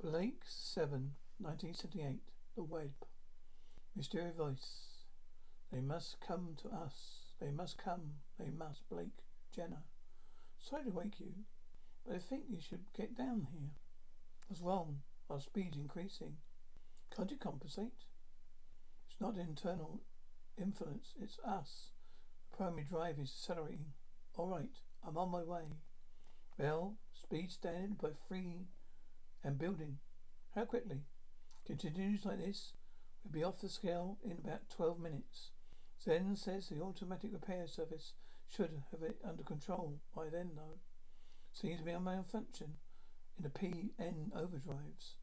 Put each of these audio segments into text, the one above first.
Blake's 7, 1978. The Web. Mysterious voice. They must come to us. They must come. They must. Blake Jenna. Sorry to wake you, but I think you should get down here. What's wrong? Our speed's increasing. Can't you compensate? It's not internal influence, it's us. The primary drive is accelerating. Alright, I'm on my way. Well, speed standard by three and building. How quickly? Continues like this, we'll be off the scale in about 12 minutes. Zen says the automatic repair service should have it under control by then, though. Seems to be a malfunction in the PN overdrives.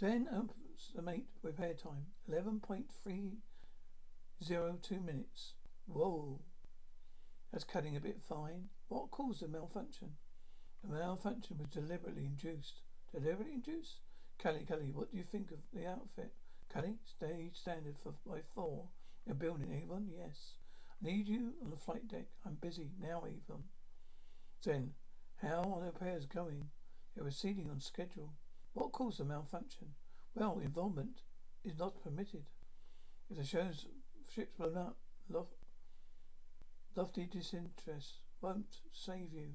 Zen estimate repair time 11.302 minutes. Whoa. That's cutting a bit fine. What caused the malfunction? The malfunction was deliberately induced. Deliberately induced? Cally, Cally, what do you think of the outfit? Kelly, stage standard for by four. You're building, Avon? Yes. I need you on the flight deck. I'm busy now, Avon. Zen, how are the repairs going? They're proceeding on schedule. What caused the malfunction? Well, involvement is not permitted. If the show's ship's blown up, lof- lofty disinterest won't save you.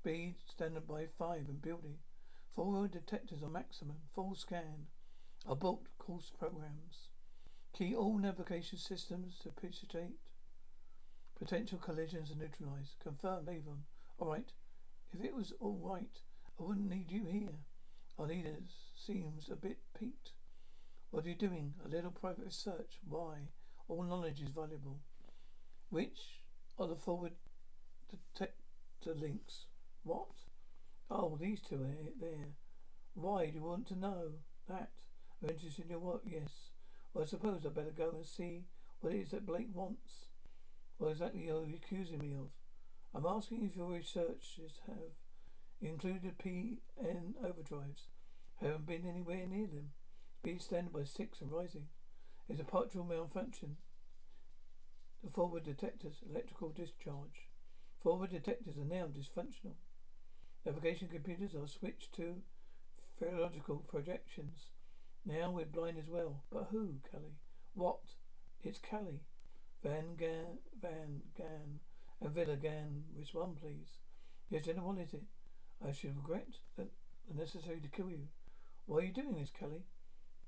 Speed standard by five and building. Forward detectors are maximum. Full scan. Abort course programs. Key all navigation systems to precipitate potential collisions and neutralize. Confirmed, Avon. Alright. If it was alright, I wouldn't need you here. Our leader seems a bit peaked. What are you doing? A little private research. Why? All knowledge is valuable. Which are the forward detector links? What? Oh, these two are there. Why do you want to know that? I'm interested in your work, yes. Well, I suppose I'd better go and see what it is that Blake wants. What exactly are you accusing me of? I'm asking if your researches have included PN overdrives. Haven't been anywhere near them. Speed standard by six and rising. It's a partial malfunction. The forward detectors, electrical discharge. Forward detectors are now dysfunctional. Navigation computers are switched to physiological projections. Now we're blind as well. But who, Cally? What? It's Cally. Van Gan, Van Gan, and Vila Gan. Which one, please? Yes, General, what is it? I should regret that the necessary to kill you. Why are you doing this, Cally?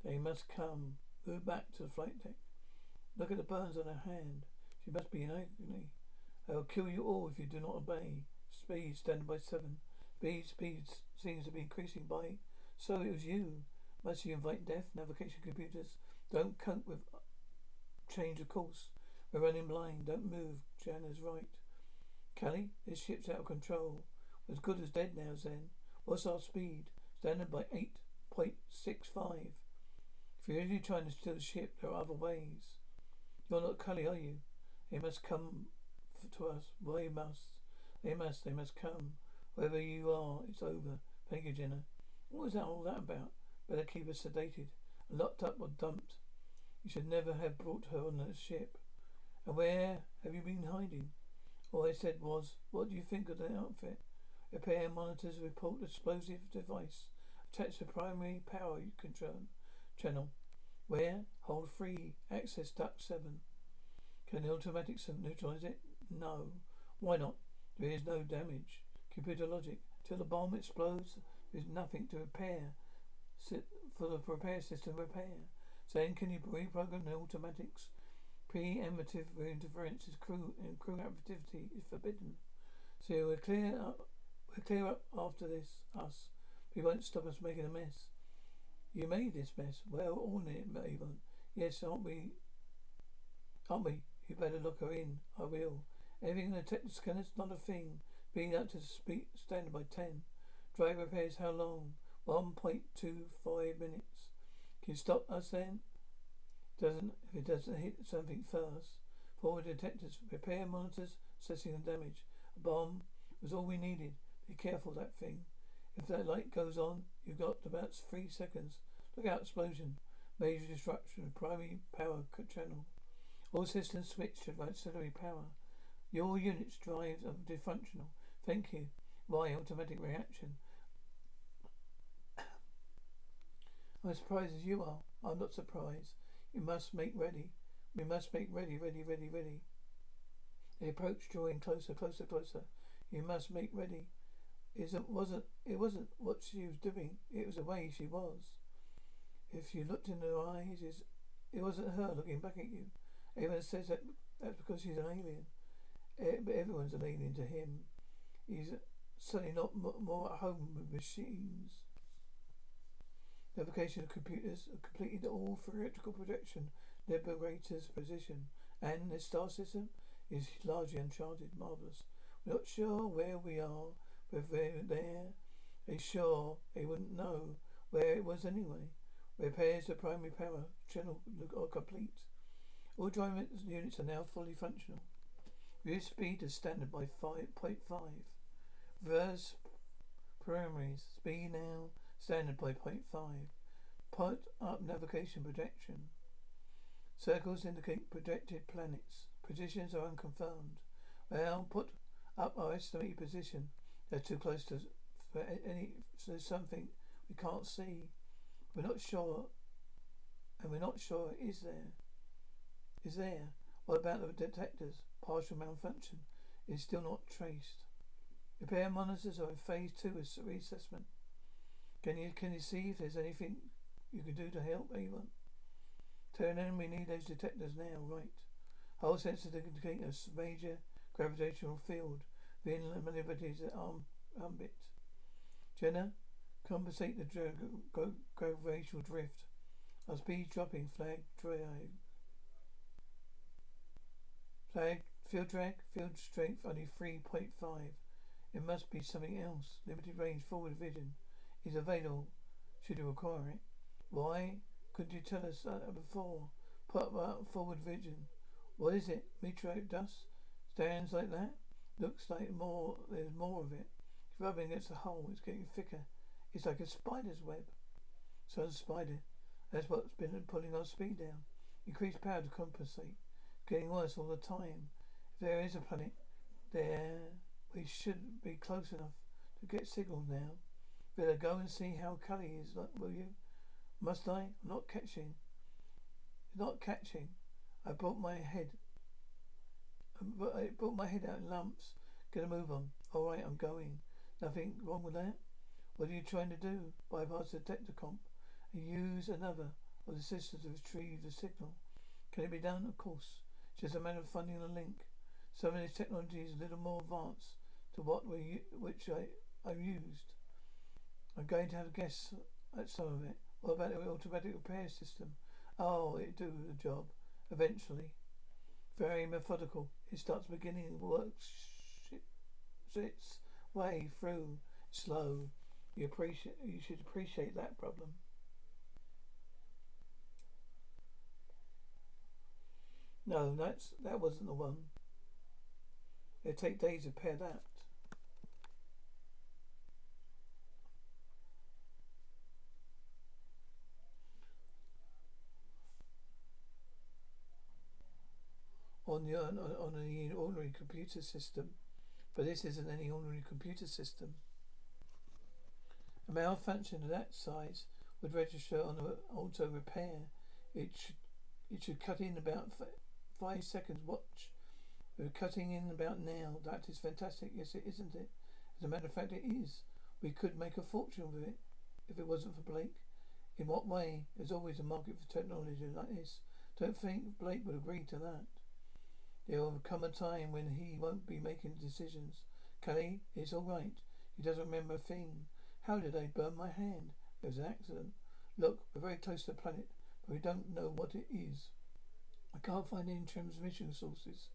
They must come. Move back to the flight deck. Look at the burns on her hand. She must be in agony. I will kill you all if you do not obey. Speed standing by seven. Speed, speed seems to be increasing by. So it was you. Must you invite death? Navigation computers don't cope with uh, change of course. We're running blind. Don't move. Jenna's right. Cally, this ship's out of control. We're as good as dead now, Zen. What's our speed? Standard by 8.65. If you're really trying to steal the ship, there are other ways. You're not Cally, are you? They must come to us. They must. They must. They must come. Wherever you are, it's over. Thank you, Jenna. What was that all that about? Better keep her sedated locked up or dumped. You should never have brought her on that ship. And where have you been hiding? All I said was, what do you think of the outfit? Repair monitors report explosive device attached to primary power control channel. Where? Hold free. Access duct 7. Can the automatic neutralize it? No. Why not? There is no damage. Computer logic. Till the bomb explodes, there is nothing to repair. Sit for the repair system repair. Then can you reprogram the automatics? Preemptive interferences, crew and crew activity is forbidden. So we're clear up we're clear up after this, us. We won't stop us making a mess. You made this mess. Well, on it, Avon. Yes, aren't we? Aren't we? You better look her in. I will. Anything in the technical scanner's not a thing. Being up to speed standard by ten. Drive repairs how long? One point two five minutes. Can you stop us then? Doesn't if it doesn't hit something first. Forward detectors, repair monitors, assessing the damage. A bomb was all we needed. Be careful that thing. If that light goes on, you've got about three seconds. Look out, explosion. Major disruption of primary power channel. All systems switch to auxiliary power. Your unit's drives are dysfunctional. Thank you. Why automatic reaction? I'm as surprised as you are. I'm not surprised. You must make ready. We must make ready, ready, ready, ready. They approached, drawing closer, closer, closer. You must make ready. It wasn't. It wasn't what she was doing. It was the way she was. If you looked in her eyes, it wasn't her looking back at you. Everyone says that that's because she's an alien. But everyone's an alien to him. He's certainly not more at home with machines. The application of computers completed all theoretical projection liberator's position, and the star system is largely uncharted, marvelous. We're not sure where we are, but we're there, they sure they wouldn't know where it was anyway. Repairs to primary power channel are complete. All driving units are now fully functional. View speed is standard by 5.5. Reverse primaries speed now standard by 0.5. Put up navigation projection. Circles indicate projected planets. Positions are unconfirmed. Well, put up our estimated position. They're too close to for any. So something we can't see. We're not sure, and we're not sure is there. Is there? What about the detectors? Partial malfunction is still not traced. Repair monitors are in phase two of reassessment. Can you can you see if there's anything you can do to help anyone? Turn in, we need those detectors now, right? Whole sensor to indicate a major gravitational field within the liberties arm ambit. Jenna, compensate the dra- gra- gravitational drift. Our speed dropping, flag drag. Flag, field drag, field strength only 3.5. It must be something else. Limited range forward vision is available should you require it. Why couldn't you tell us that before? Put up forward vision. What is it? Meteorite dust? Stands like that? Looks like more, there's more of it. It's rubbing against the hole. It's getting thicker. It's like a spider's web. So a spider. That's what's been pulling our speed down. Increased power to compensate. Getting worse all the time. If there is a planet there, we should be close enough to get signal now. Better go and see how Cally is, will you? Must I? I'm not catching. Not catching. I brought my head. Um, I brought my head out in lumps. Get a move on. All right, I'm going. Nothing wrong with that. What are you trying to do? Bypass the comp and use another of the systems to retrieve the signal. Can it be done? Of course. It's just a matter of finding the link. Some of these technology is a little more advanced to what we which I I've used. I'm going to have a guess at some of it. What about the automatic repair system? Oh, it do the job. Eventually. Very methodical. It starts beginning and works its way through slow. You appreciate you should appreciate that problem. No, that's that wasn't the one. It'd take days to repair that. On the on, on an ordinary computer system, but this isn't any ordinary computer system. A malfunction of that size would register on auto repair. It should it should cut in about five seconds. Watch. We're cutting in about now. That is fantastic. Yes, it isn't it? As a matter of fact, it is. We could make a fortune with it if it wasn't for Blake. In what way? There's always a market for technology like this. Don't think Blake would agree to that. There will come a time when he won't be making decisions. Cally, it's all right. He doesn't remember a thing. How did I burn my hand? It was an accident. Look, we're very close to the planet, but we don't know what it is. I can't find any transmission sources.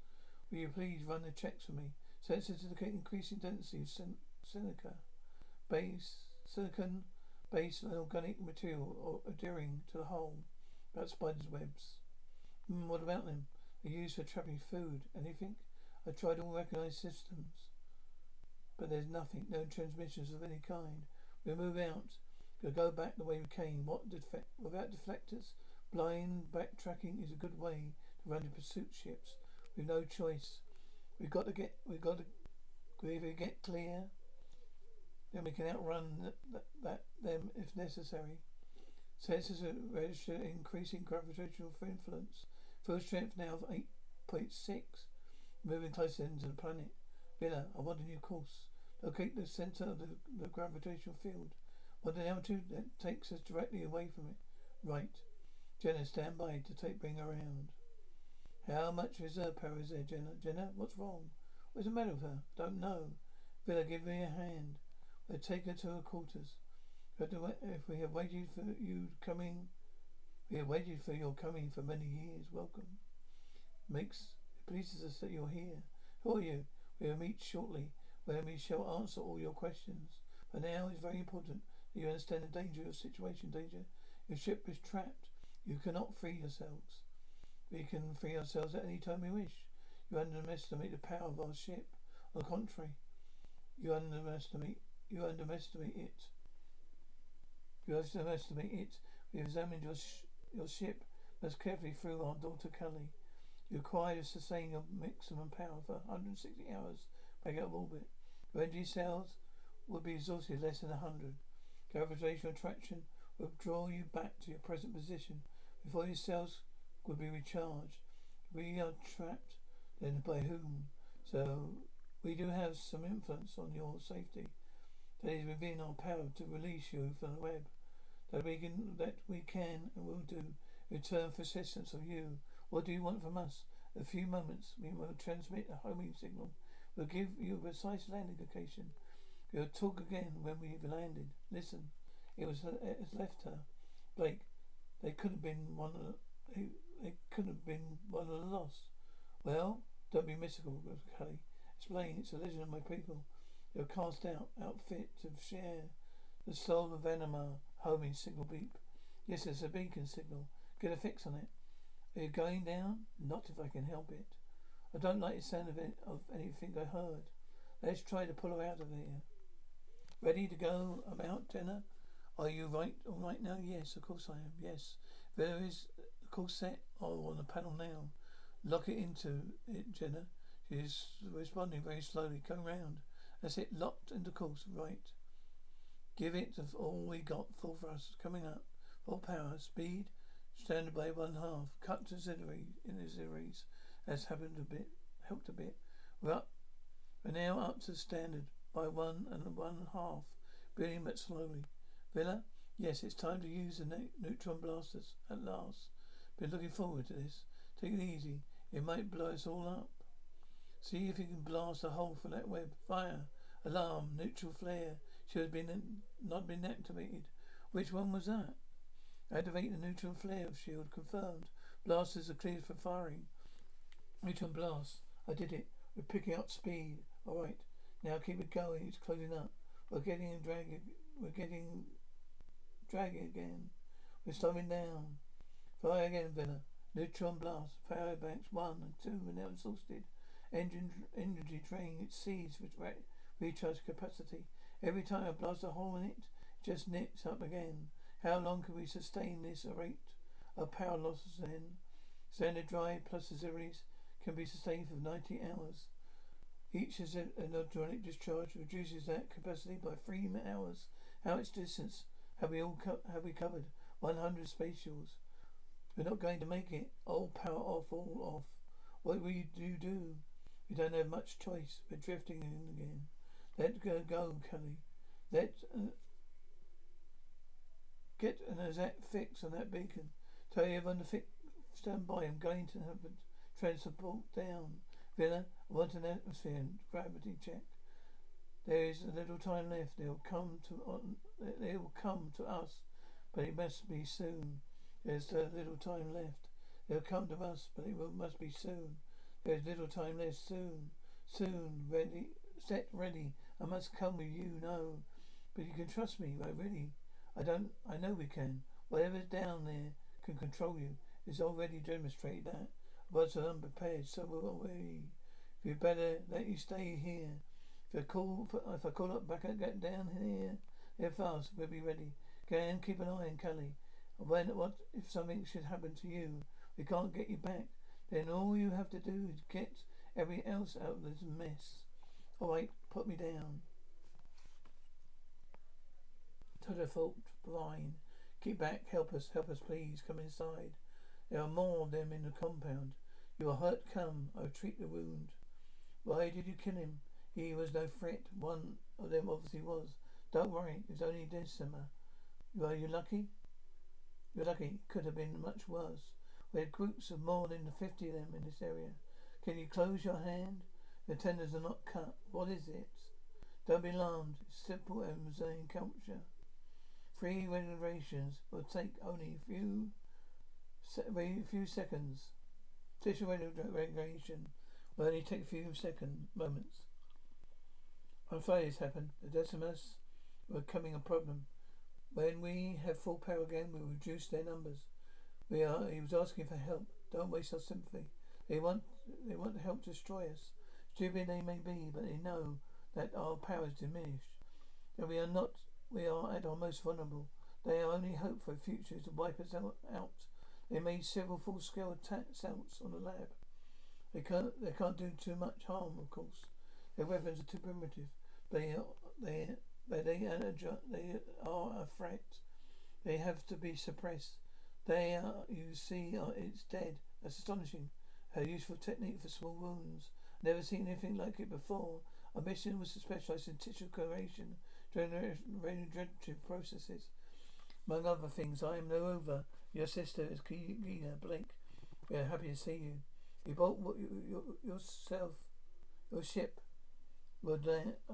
Will you please run the checks for me? Sensors indicate increasing density of silica, base, silicon, base, organic material adhering to the hull. About spiders' webs. Mm, what about them? Are used for trapping food. Anything? I tried all recognized systems, but there's nothing, no transmissions of any kind. We move out. We'll go back the way we came. What? Without deflectors, blind backtracking is a good way to run the pursuit ships. We've no choice. We've got to get. We've got to. We either get clear, then we can outrun that, that, that them if necessary. Sensors register increasing gravitational influence. Full strength now of 8.6. Moving closer into the planet. Vila, I want a new course. Locate the center of the, the gravitational field. What an altitude that takes us directly away from it. Right. Jenna, stand by to take bring around. How much reserve power is there, Jenna? Jenna, what's wrong? What's the matter with her? Don't know. Vila, give me a hand. We'll take her to her quarters. If we have waited for you coming, we have waited for your coming for many years. Welcome. Makes it pleases us that you're here. Who are you? We will meet shortly, where we shall answer all your questions. But now it's very important that you understand the danger of your situation. Danger. Your ship is trapped. You cannot free yourselves. We can free ourselves at any time we wish. You underestimate the power of our ship. On the contrary, you underestimate you underestimate it. You underestimate it. We examined your your ship most carefully through our daughter Cally. You require to sustain your maximum power for 160 hours back out of orbit. Your energy cells will be exhausted less than 100. Gravitational attraction will draw you back to your present position before your cells will be recharged. We are trapped then by whom? So we do have some influence on your safety. That is within our power to release you from the web. That we can that we can and will do. Return for assistance of you. What do you want from us? A few moments we will transmit a homing signal. We'll give you a precise landing location. We'll talk again when we've landed. Listen. It was uh, it has left her. Blake, they could have been one of the, they, they could have been one of the lost. Well, don't be mystical, Cally. Explain, it's a legend of my people. They were cast out, outfit to share the soul of Anima homing signal beep. Yes, it's a beacon signal. Get a fix on it. Are you going down? Not if I can help it. I don't like the sound of it of anything I heard. Let's try to pull her out of here. Ready to go? I'm Jenna. Are you right all right now? Yes, of course I am. Yes. There is the course set oh, on the panel now. Lock it into it, Jenna. She's responding very slowly. Come round. That's it. Locked into course. Right. Give it all we got. Full thrust. Coming up. Full power. Speed. Standard by one half. Cut to auxiliary in auxiliaries. That's happened a bit. Helped a bit. We're up. We're now up to standard by one and one half. Building but slowly. Vila? Yes, it's time to use the ne- neutron blasters at last. Been looking forward to this. Take it easy. It might blow us all up. See if you can blast a hole for that web. Fire. Alarm. Neutron flare. Should have been not been activated. Which one was that? Activate the neutron flare shield. Confirmed. Blasters are cleared for firing. Neutron blast. I did it. We're picking up speed. All right. Now keep it going. It's closing up. We're getting dragging. We're getting dragging again. We're slowing down. Fire again, Vila. Neutron blast. Power banks one and two are now exhausted. Engine energy drain exceeds re- recharge capacity. Every time I blast a hole in it, it just nips up again. How long can we sustain this rate of power losses then? Standard drive plus auxiliaries can be sustained for 90 hours. Each is an hydraulic discharge reduces that capacity by three hours. How much distance have we all co- have we covered? 100 space yaws. We're not going to make it. All power off, all off. What will you do? do? We don't have much choice. We're drifting in again. Let go, go, Cally. Let uh, get an exact fix on that beacon. Tell everyone to. Stand by. I'm going to have a transport down. Vila, I want an atmosphere and gravity check. There is a little time left. They will come to on, they will come to us, but it must be soon. There's a little time left. They'll come to us, but it will, must be soon. There's little time left. Soon, soon, ready, set, ready. I must come with you. No, but you can trust me. I really, I don't. I know we can. Whatever's down there can control you. It's already demonstrated that. But I'm unprepared, so will we. We better let you stay here. If I call, if I call up back and get down here, they're fast. We'll be ready. Gan, keep an eye on Cally. When what if something should happen to you? We can't get you back. Then all you have to do is get everything else out of this mess. All right, put me down. To the fault blind. Keep back. Help us. Help us, please. Come inside. There are more of them in the compound. You are hurt. Come. I will treat the wound. Why did you kill him? He was no threat. One of them obviously was. Don't worry. It was only Decima. Are you lucky? You're lucky. Could have been much worse. We had groups of more than fifty of them in this area. Can you close your hand? The tendons are not cut. What is it? Don't be alarmed. It's simple Amazonian culture. Three regulations will take only a few, se- few seconds. Tissue regulation will only take a few seconds, moments. On Fridays happened. The Decimas were becoming a problem. When we have full power again, we reduce their numbers. We are. He was asking for help. Don't waste our sympathy. They want. They want to help destroy us. Stupid they may be, but they know that our powers diminish. That we are not. We are at our most vulnerable. Their only hope for the future to wipe us out. They made several full-scale attacks on the lab. They can't. They can't do too much harm, of course. Their weapons are too primitive. They are. They. They, they are a threat. They have to be suppressed. They are, you see, are, it's dead. That's astonishing. Her useful technique for small wounds. Never seen anything like it before. Our mission was to specialize in tissue coloration during regenerative processes. Among other things, I am Nova. Your sister is Gina Blake. We are happy to see you. You bought what you, your, yourself, your ship. Would uh,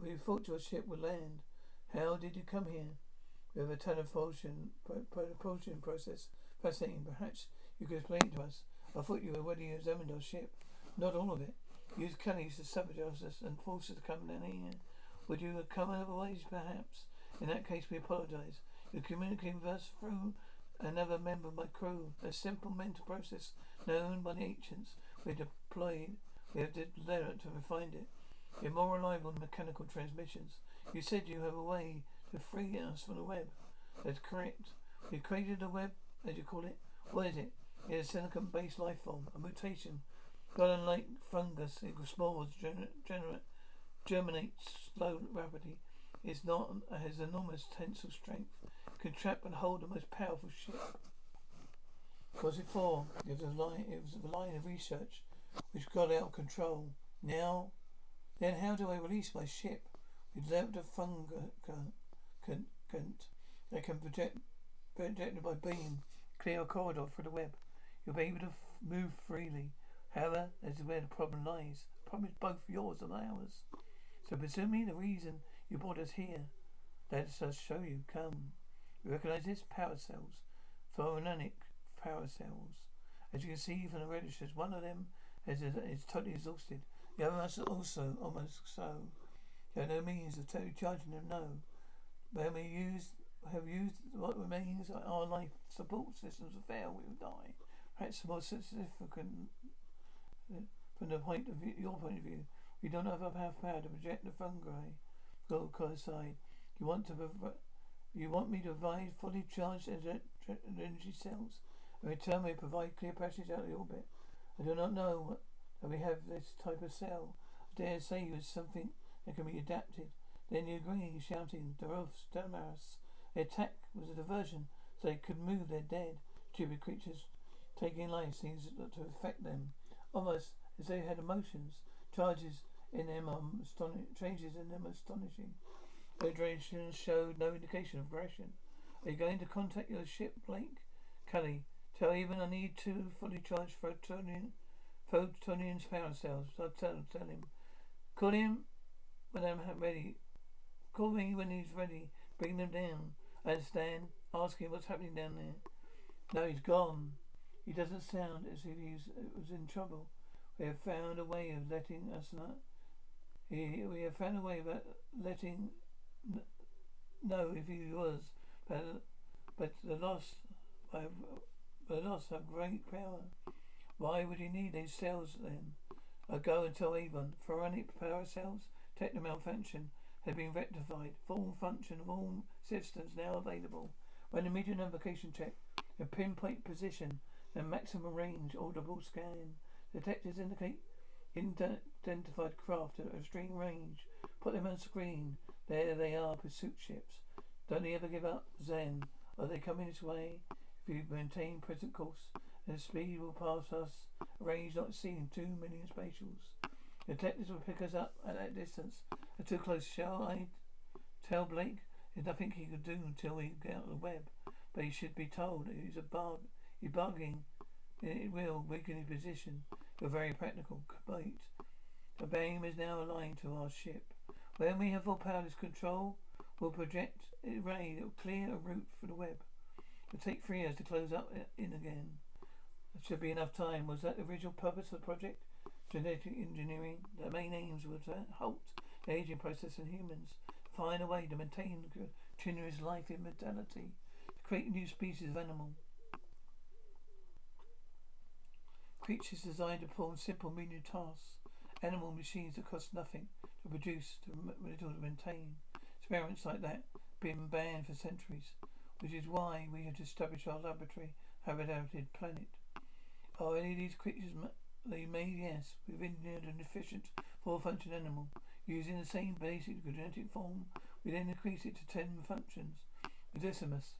we thought your ship would land. How did you come here? We have a telepulsion propulsion process. Fascinating. Perhaps you could explain it to us. I thought you already examined our ship. Not all of it. Used cunning to sabotage us and force us to come down here. Would you have come otherwise, perhaps? In that case, we apologize. You communicate with us through another member of my crew. A simple mental process known by the ancients. We deployed. We have developed to refine it. You're more reliable than mechanical transmissions. You said you have a way to free us from the web. That's correct. You created a web, as you call it. What is it? It's a silicon-based life form, a mutation. But unlike fungus, it spores, generate, germinates slow, rapidly. It's not has enormous tensile strength. It can trap and hold the most powerful ship. Because before it was a line, it was a line of research which got out of control. Now then how do I release my ship without the fungus that can project projected by beam clear a corridor through the web? You'll be able to f- move freely. However, this is where the problem lies. The problem is both yours and ours. So presumably the reason you brought us here. Let us show you. Come. You recognize this? Power cells. Photonic power cells. As you can see from the registers, one of them is, is totally exhausted. The other must also almost so. There are no means of totally charging them, no. When we use have used what remains our life support systems will fail, we will die. Perhaps more significant from the point of view, your point of view, we don't have enough power to project the fungi. Go side. You want to you want me to provide fully charged energy cells. In return, we provide clear passage out of the orbit. I do not know and we have this type of cell. I dare say you it's something that can be adapted. Then you agree, shouting, Daros, Damaris. The attack was a diversion, so they could move their dead. Stupid creatures taking life seems to affect them. Almost as they had emotions. Charges in them um, are astonishing. Changes in them astonishing. Their directions showed no indication of aggression. Are you going to contact your ship, Blake? Cally, tell even I need two fully charged photonian Photonian's power cells. I'll tell, tell him. Call him when I'm ready. Call me when he's ready. Bring them down. I understand. Ask him what's happening down there. No, he's gone. He doesn't sound as if he uh, was in trouble. We have found a way of letting us know. We have found a way of uh, letting know if he was, but but the loss, the loss have great power. Why would he need these cells then? I go and tell Avon. Photonic power cells, techno malfunction had been rectified. Full function of all systems now available. When immediate navigation check, a pinpoint position and maximum range audible scan. Detectors indicate identified craft at extreme range. Put them on screen. There they are, pursuit ships. Don't they ever give up? Zen. Are they coming this way? If you maintain present course, the speed will pass us range not exceeding two million spatials. The detectives will pick us up at that distance. They're too close, shall I tell Blake? There's nothing he can do until we get out of the web. But he should be told. He's a bug. He's bugging. It will weaken his position. You're very practical. The beam is now aligned to our ship. When we have full powerless control, we'll project a ray that will clear a route for the web. It'll take three years to close up uh, in again. There should be enough time. Was that the original purpose of the project? Genetic engineering. The main aims were to halt the aging process in humans. Find a way to maintain continuous life immortality. Create new species of animal. Creatures designed to perform simple menial tasks. Animal machines that cost nothing to produce, to little to maintain. Experiments like that been banned for centuries, which is why we have to establish our laboratory habitated planet. Are any of these creatures they may, yes, we've engineered an efficient four-function animal. Using the same basic genetic form, we then increase it to ten functions. Decimas.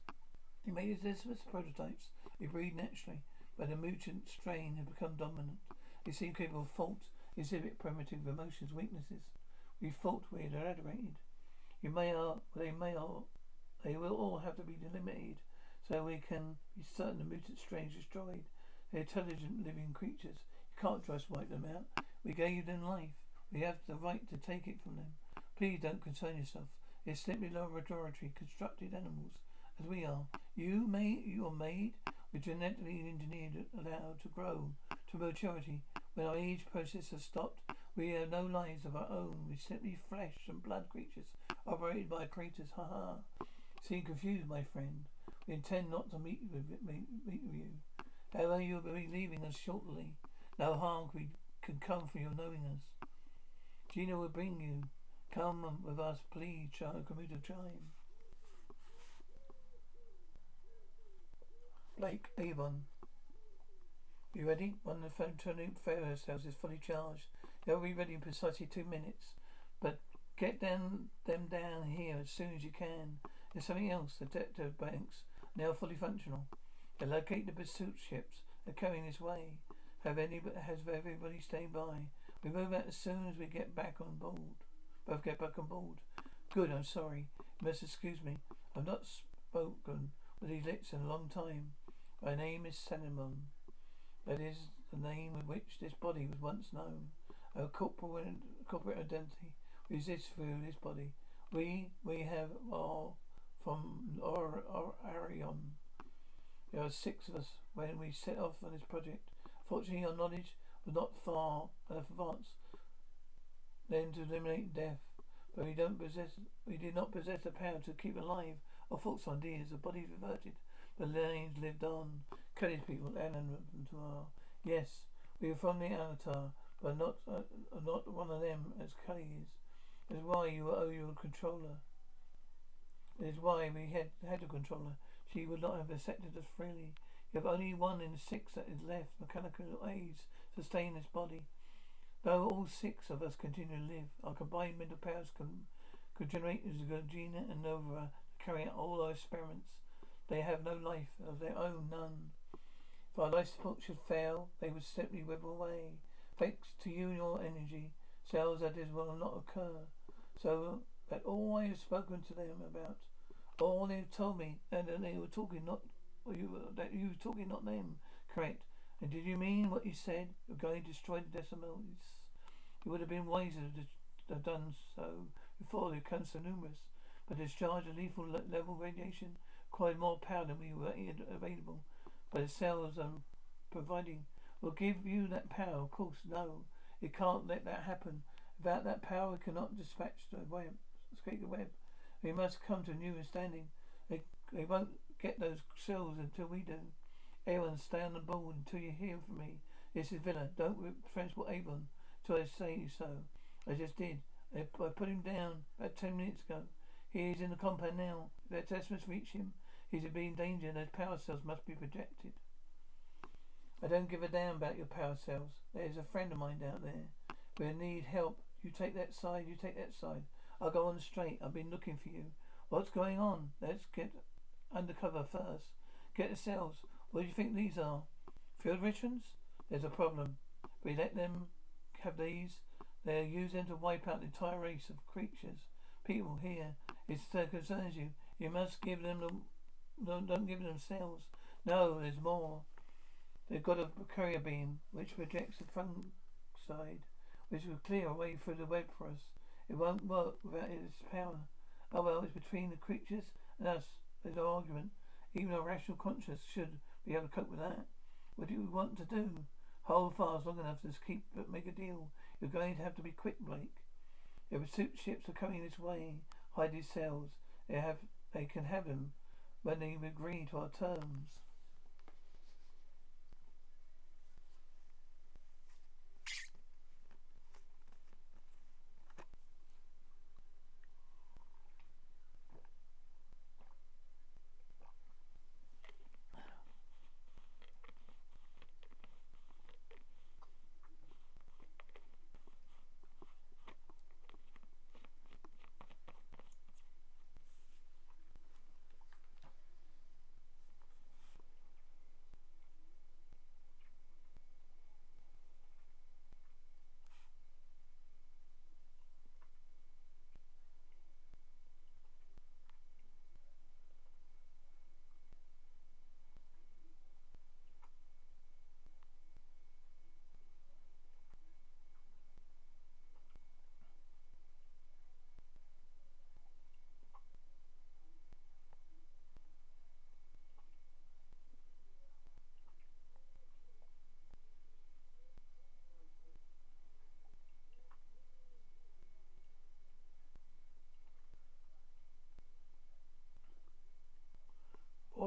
We made the Decimas prototypes. They breed naturally, but the mutant strain has become dominant. They seem capable of fault exhibit primitive emotions, weaknesses. We thought we had eradicated. You may all, they may all, they will all have to be eliminated, so we can be certain the mutant strains destroyed. They're intelligent living creatures. You can't just wipe them out. We gave them life. We have the right to take it from them. Please don't concern yourself. They're simply laboratory constructed animals, as we are. You may, you are made with genetically engineered, allowed to grow to maturity when our age process has stopped, we have no lives of our own. We're simply flesh and blood creatures operated by creators. Ha ha. Seem confused, my friend. We intend not to meet with, meet, with you. However, you will be leaving us shortly. No harm can come from your knowing us. Gina will bring you. Come um, with us, please, child. Commuter chime. Blake Avon. You ready? One of the photonic Pharaoh cells is fully charged. They'll be ready in precisely two minutes. But get them, them down here as soon as you can. There's something else. The detector banks now fully functional. They locate the pursuit ships. They're coming this way. Have any has everybody stay by. We move out as soon as we get back on board. Both get back on board. Good, I'm sorry. You must excuse me. I've not spoken with these lips in a long time. My name is Cinnamon. That is the name with which this body was once known. Our corporate, corporate identity exists through this body. We we have all from or, or Auron. There are six of us when we set off on this project. Fortunately, our knowledge was not far enough advanced then to eliminate death. But we don't possess we did not possess the power to keep alive our thoughts, ideas. The body reverted. The lanes lived on. Cally's people, Alan Tomorrow. Yes, we are from the Avatar, but not uh, not one of them as Cally is. That's why you owe your controller. Is why we had had a controller. She would not have accepted us freely. You have only one in six that is left. Mechanical aids sustain this body. Though all six of us continue to live, our combined mental powers can could generate Gina and Nova to carry out all our experiments. They have no life of their own, none. If our life support should fail, they would simply wither away. Thanks to you and your energy, cells that is will not occur. So that all I have spoken to them about, all they have told me, and that they were talking not you that you were talking not them, correct? And did you mean what you said? You're going to destroy the decimals? It would have been wiser to have done so before they become so numerous. But discharge a lethal level radiation required more power than we were available. But the cells I'm providing will give you that power. Of course, no. You can't let that happen. Without that power, we cannot dispatch the web, escape the web. We must come to a new understanding. They, they won't get those cells until we do. Avon, stay on the board until you hear from me. This is Vila. Don't transport Avon till I say so. I just did. I, put him down about ten minutes ago. He is in the compound now. Let Decimas reach him. He's in being danger. Those power cells must be projected. I don't give a damn about your power cells. There's a friend of mine down there. We need help. You take that side, you take that side. I'll go on straight. I've been looking for you. What's going on? Let's get undercover first. Get the cells. What do you think these are? Field rations? There's a problem. We let them have these. They'll use them to wipe out the entire race of creatures. People here. It concerns you. You must give them the. Don't, don't give them cells. No, there's more. They've got a carrier beam which projects the front side, which will clear a way through the web for us. It won't work without its power. Oh well, it's between the creatures and us. There's no argument. Even our rational conscience should be able to cope with that. What do you want to do? Hold fast long enough to keep but make a deal. You're going to have to be quick, Blake. If pursuit ships are coming this way, hide these cells. They have they can have them when they agree to our terms.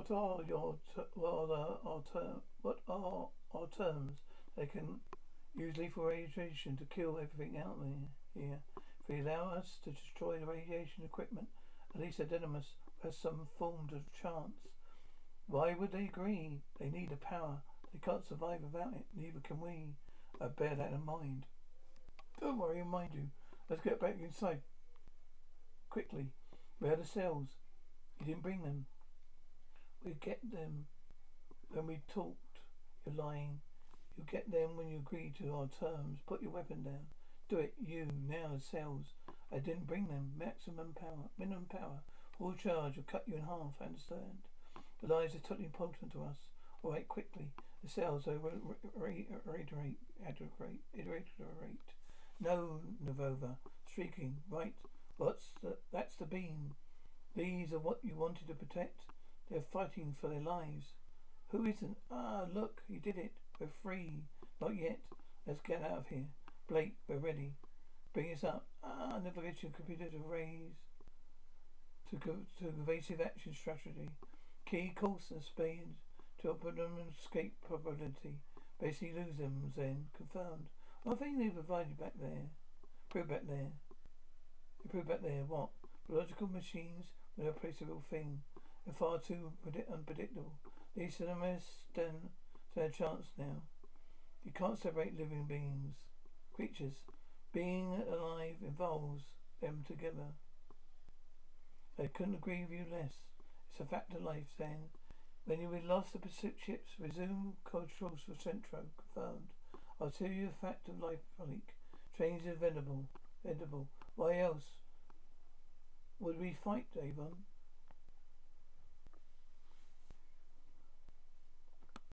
What are your what are our what are our terms? They can use lethal radiation to kill everything out there here. If they allow us to destroy the radiation equipment, at least Adenemus has some form of chance. Why would they agree? They need the power. They can't survive without it. Neither can we. I bear that in mind. Don't worry, I'll mind you. Let's get back inside. Quickly. Where are the cells? You didn't bring them. We get them when we talked. You're lying. You get them when you agree to our terms. Put your weapon down. Do it, you, now, cells. I didn't bring them. Maximum power. Minimum power. Full charge will cut you in half, I understand. The lies are totally important to us. All right, quickly. The cells are reiterate, reiterate, iterate. Iterate, iterate. No, Novova. Shrieking. Right. What's the, that's the beam. These are what you wanted to protect. They're fighting for their lives. Who isn't? Ah, look, you did it. We're free. Not yet. Let's get out of here. Blake, we're ready. Bring us up. Ah, navigation computer to raise to to evasive action strategy. Key course and speed to optimum escape probability. Basically lose them then. Confirmed. I think they provided back there. Prove back there. You prove back there what? Biological machines with a real thing. They're far too unpredictable. These cinemas stand, stand a chance now. You can't separate living beings, creatures. Being alive involves them together. I couldn't agree with you less. It's a fact of life, then. When you lost the pursuit ships, resume controls for Centro. Confirmed. I'll tell you a fact of life, Malik. Trains are venable. Venable. Why else would we fight, Avon?